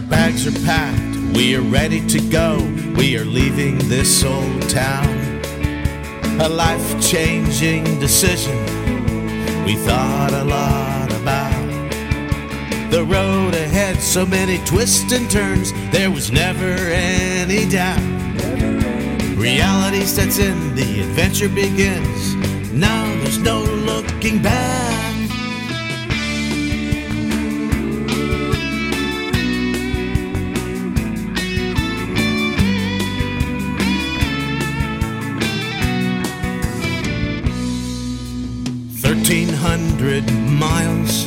Our bags are packed, we are ready to go. We are leaving this old town. A life changing decision we thought a lot about. The road ahead, so many twists and turns, there was never any doubt. Reality sets in, the adventure begins. Now there's no looking back. Thirteen hundred miles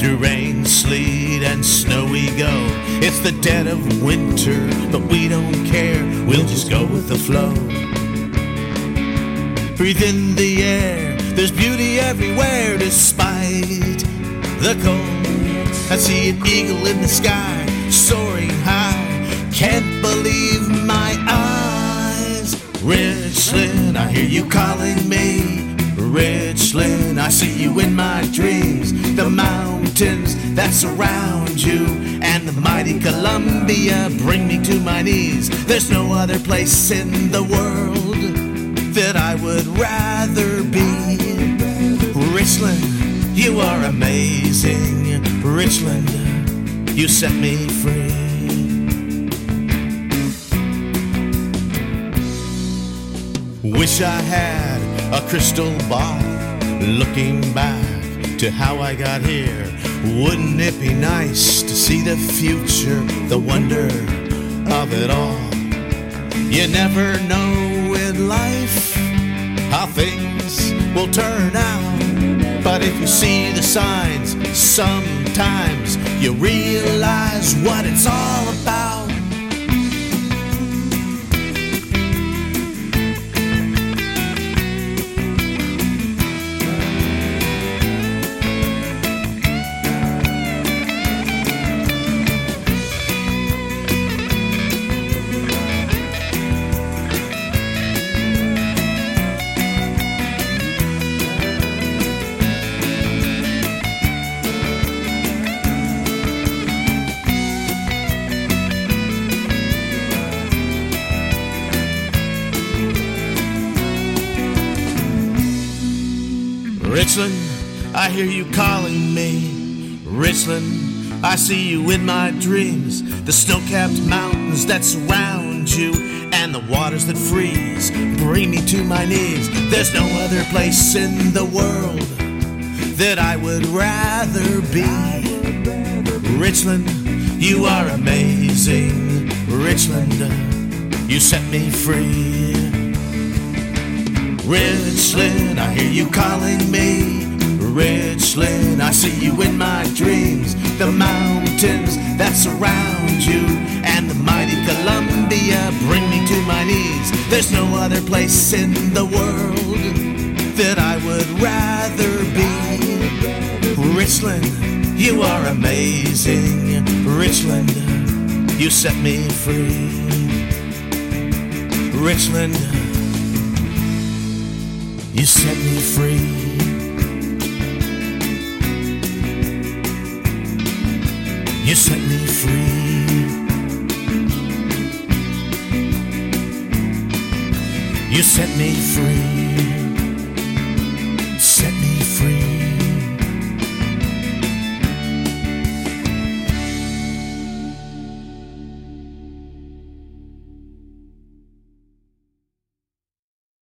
through rain, sleet, and snow we go. It's the dead of winter, but we don't care. We'll just go with the flow. Breathe in the air, there's beauty everywhere despite the cold. I see an eagle in the sky, soaring high. Can't believe my eyes. Richland, I hear you calling me. Richland, I see you in my dreams. The mountains that surround you and the mighty Columbia bring me to my knees. There's no other place in the world that I would rather be. Richland, you are amazing. Richland, you set me free. Wish I had a crystal ball looking back to how I got here. Wouldn't it be nice to see the future, the wonder of it all? You never know in life how things will turn out. But if you see the signs, sometimes you realize what it's all about. Richland, I hear you calling me. Richland, I see you in my dreams. The snow capped mountains that surround you and the waters that freeze bring me to my knees. There's no other place in the world that I would rather be. Richland, you are amazing. Richland, you set me free. Richland, I hear you calling me. Richland, I see you in my dreams. The mountains that surround you and the mighty Columbia bring me to my knees. There's no other place in the world that I would rather be. Richland, you are amazing. Richland, you set me free. Richland, you set me free. You set me free. You set me free.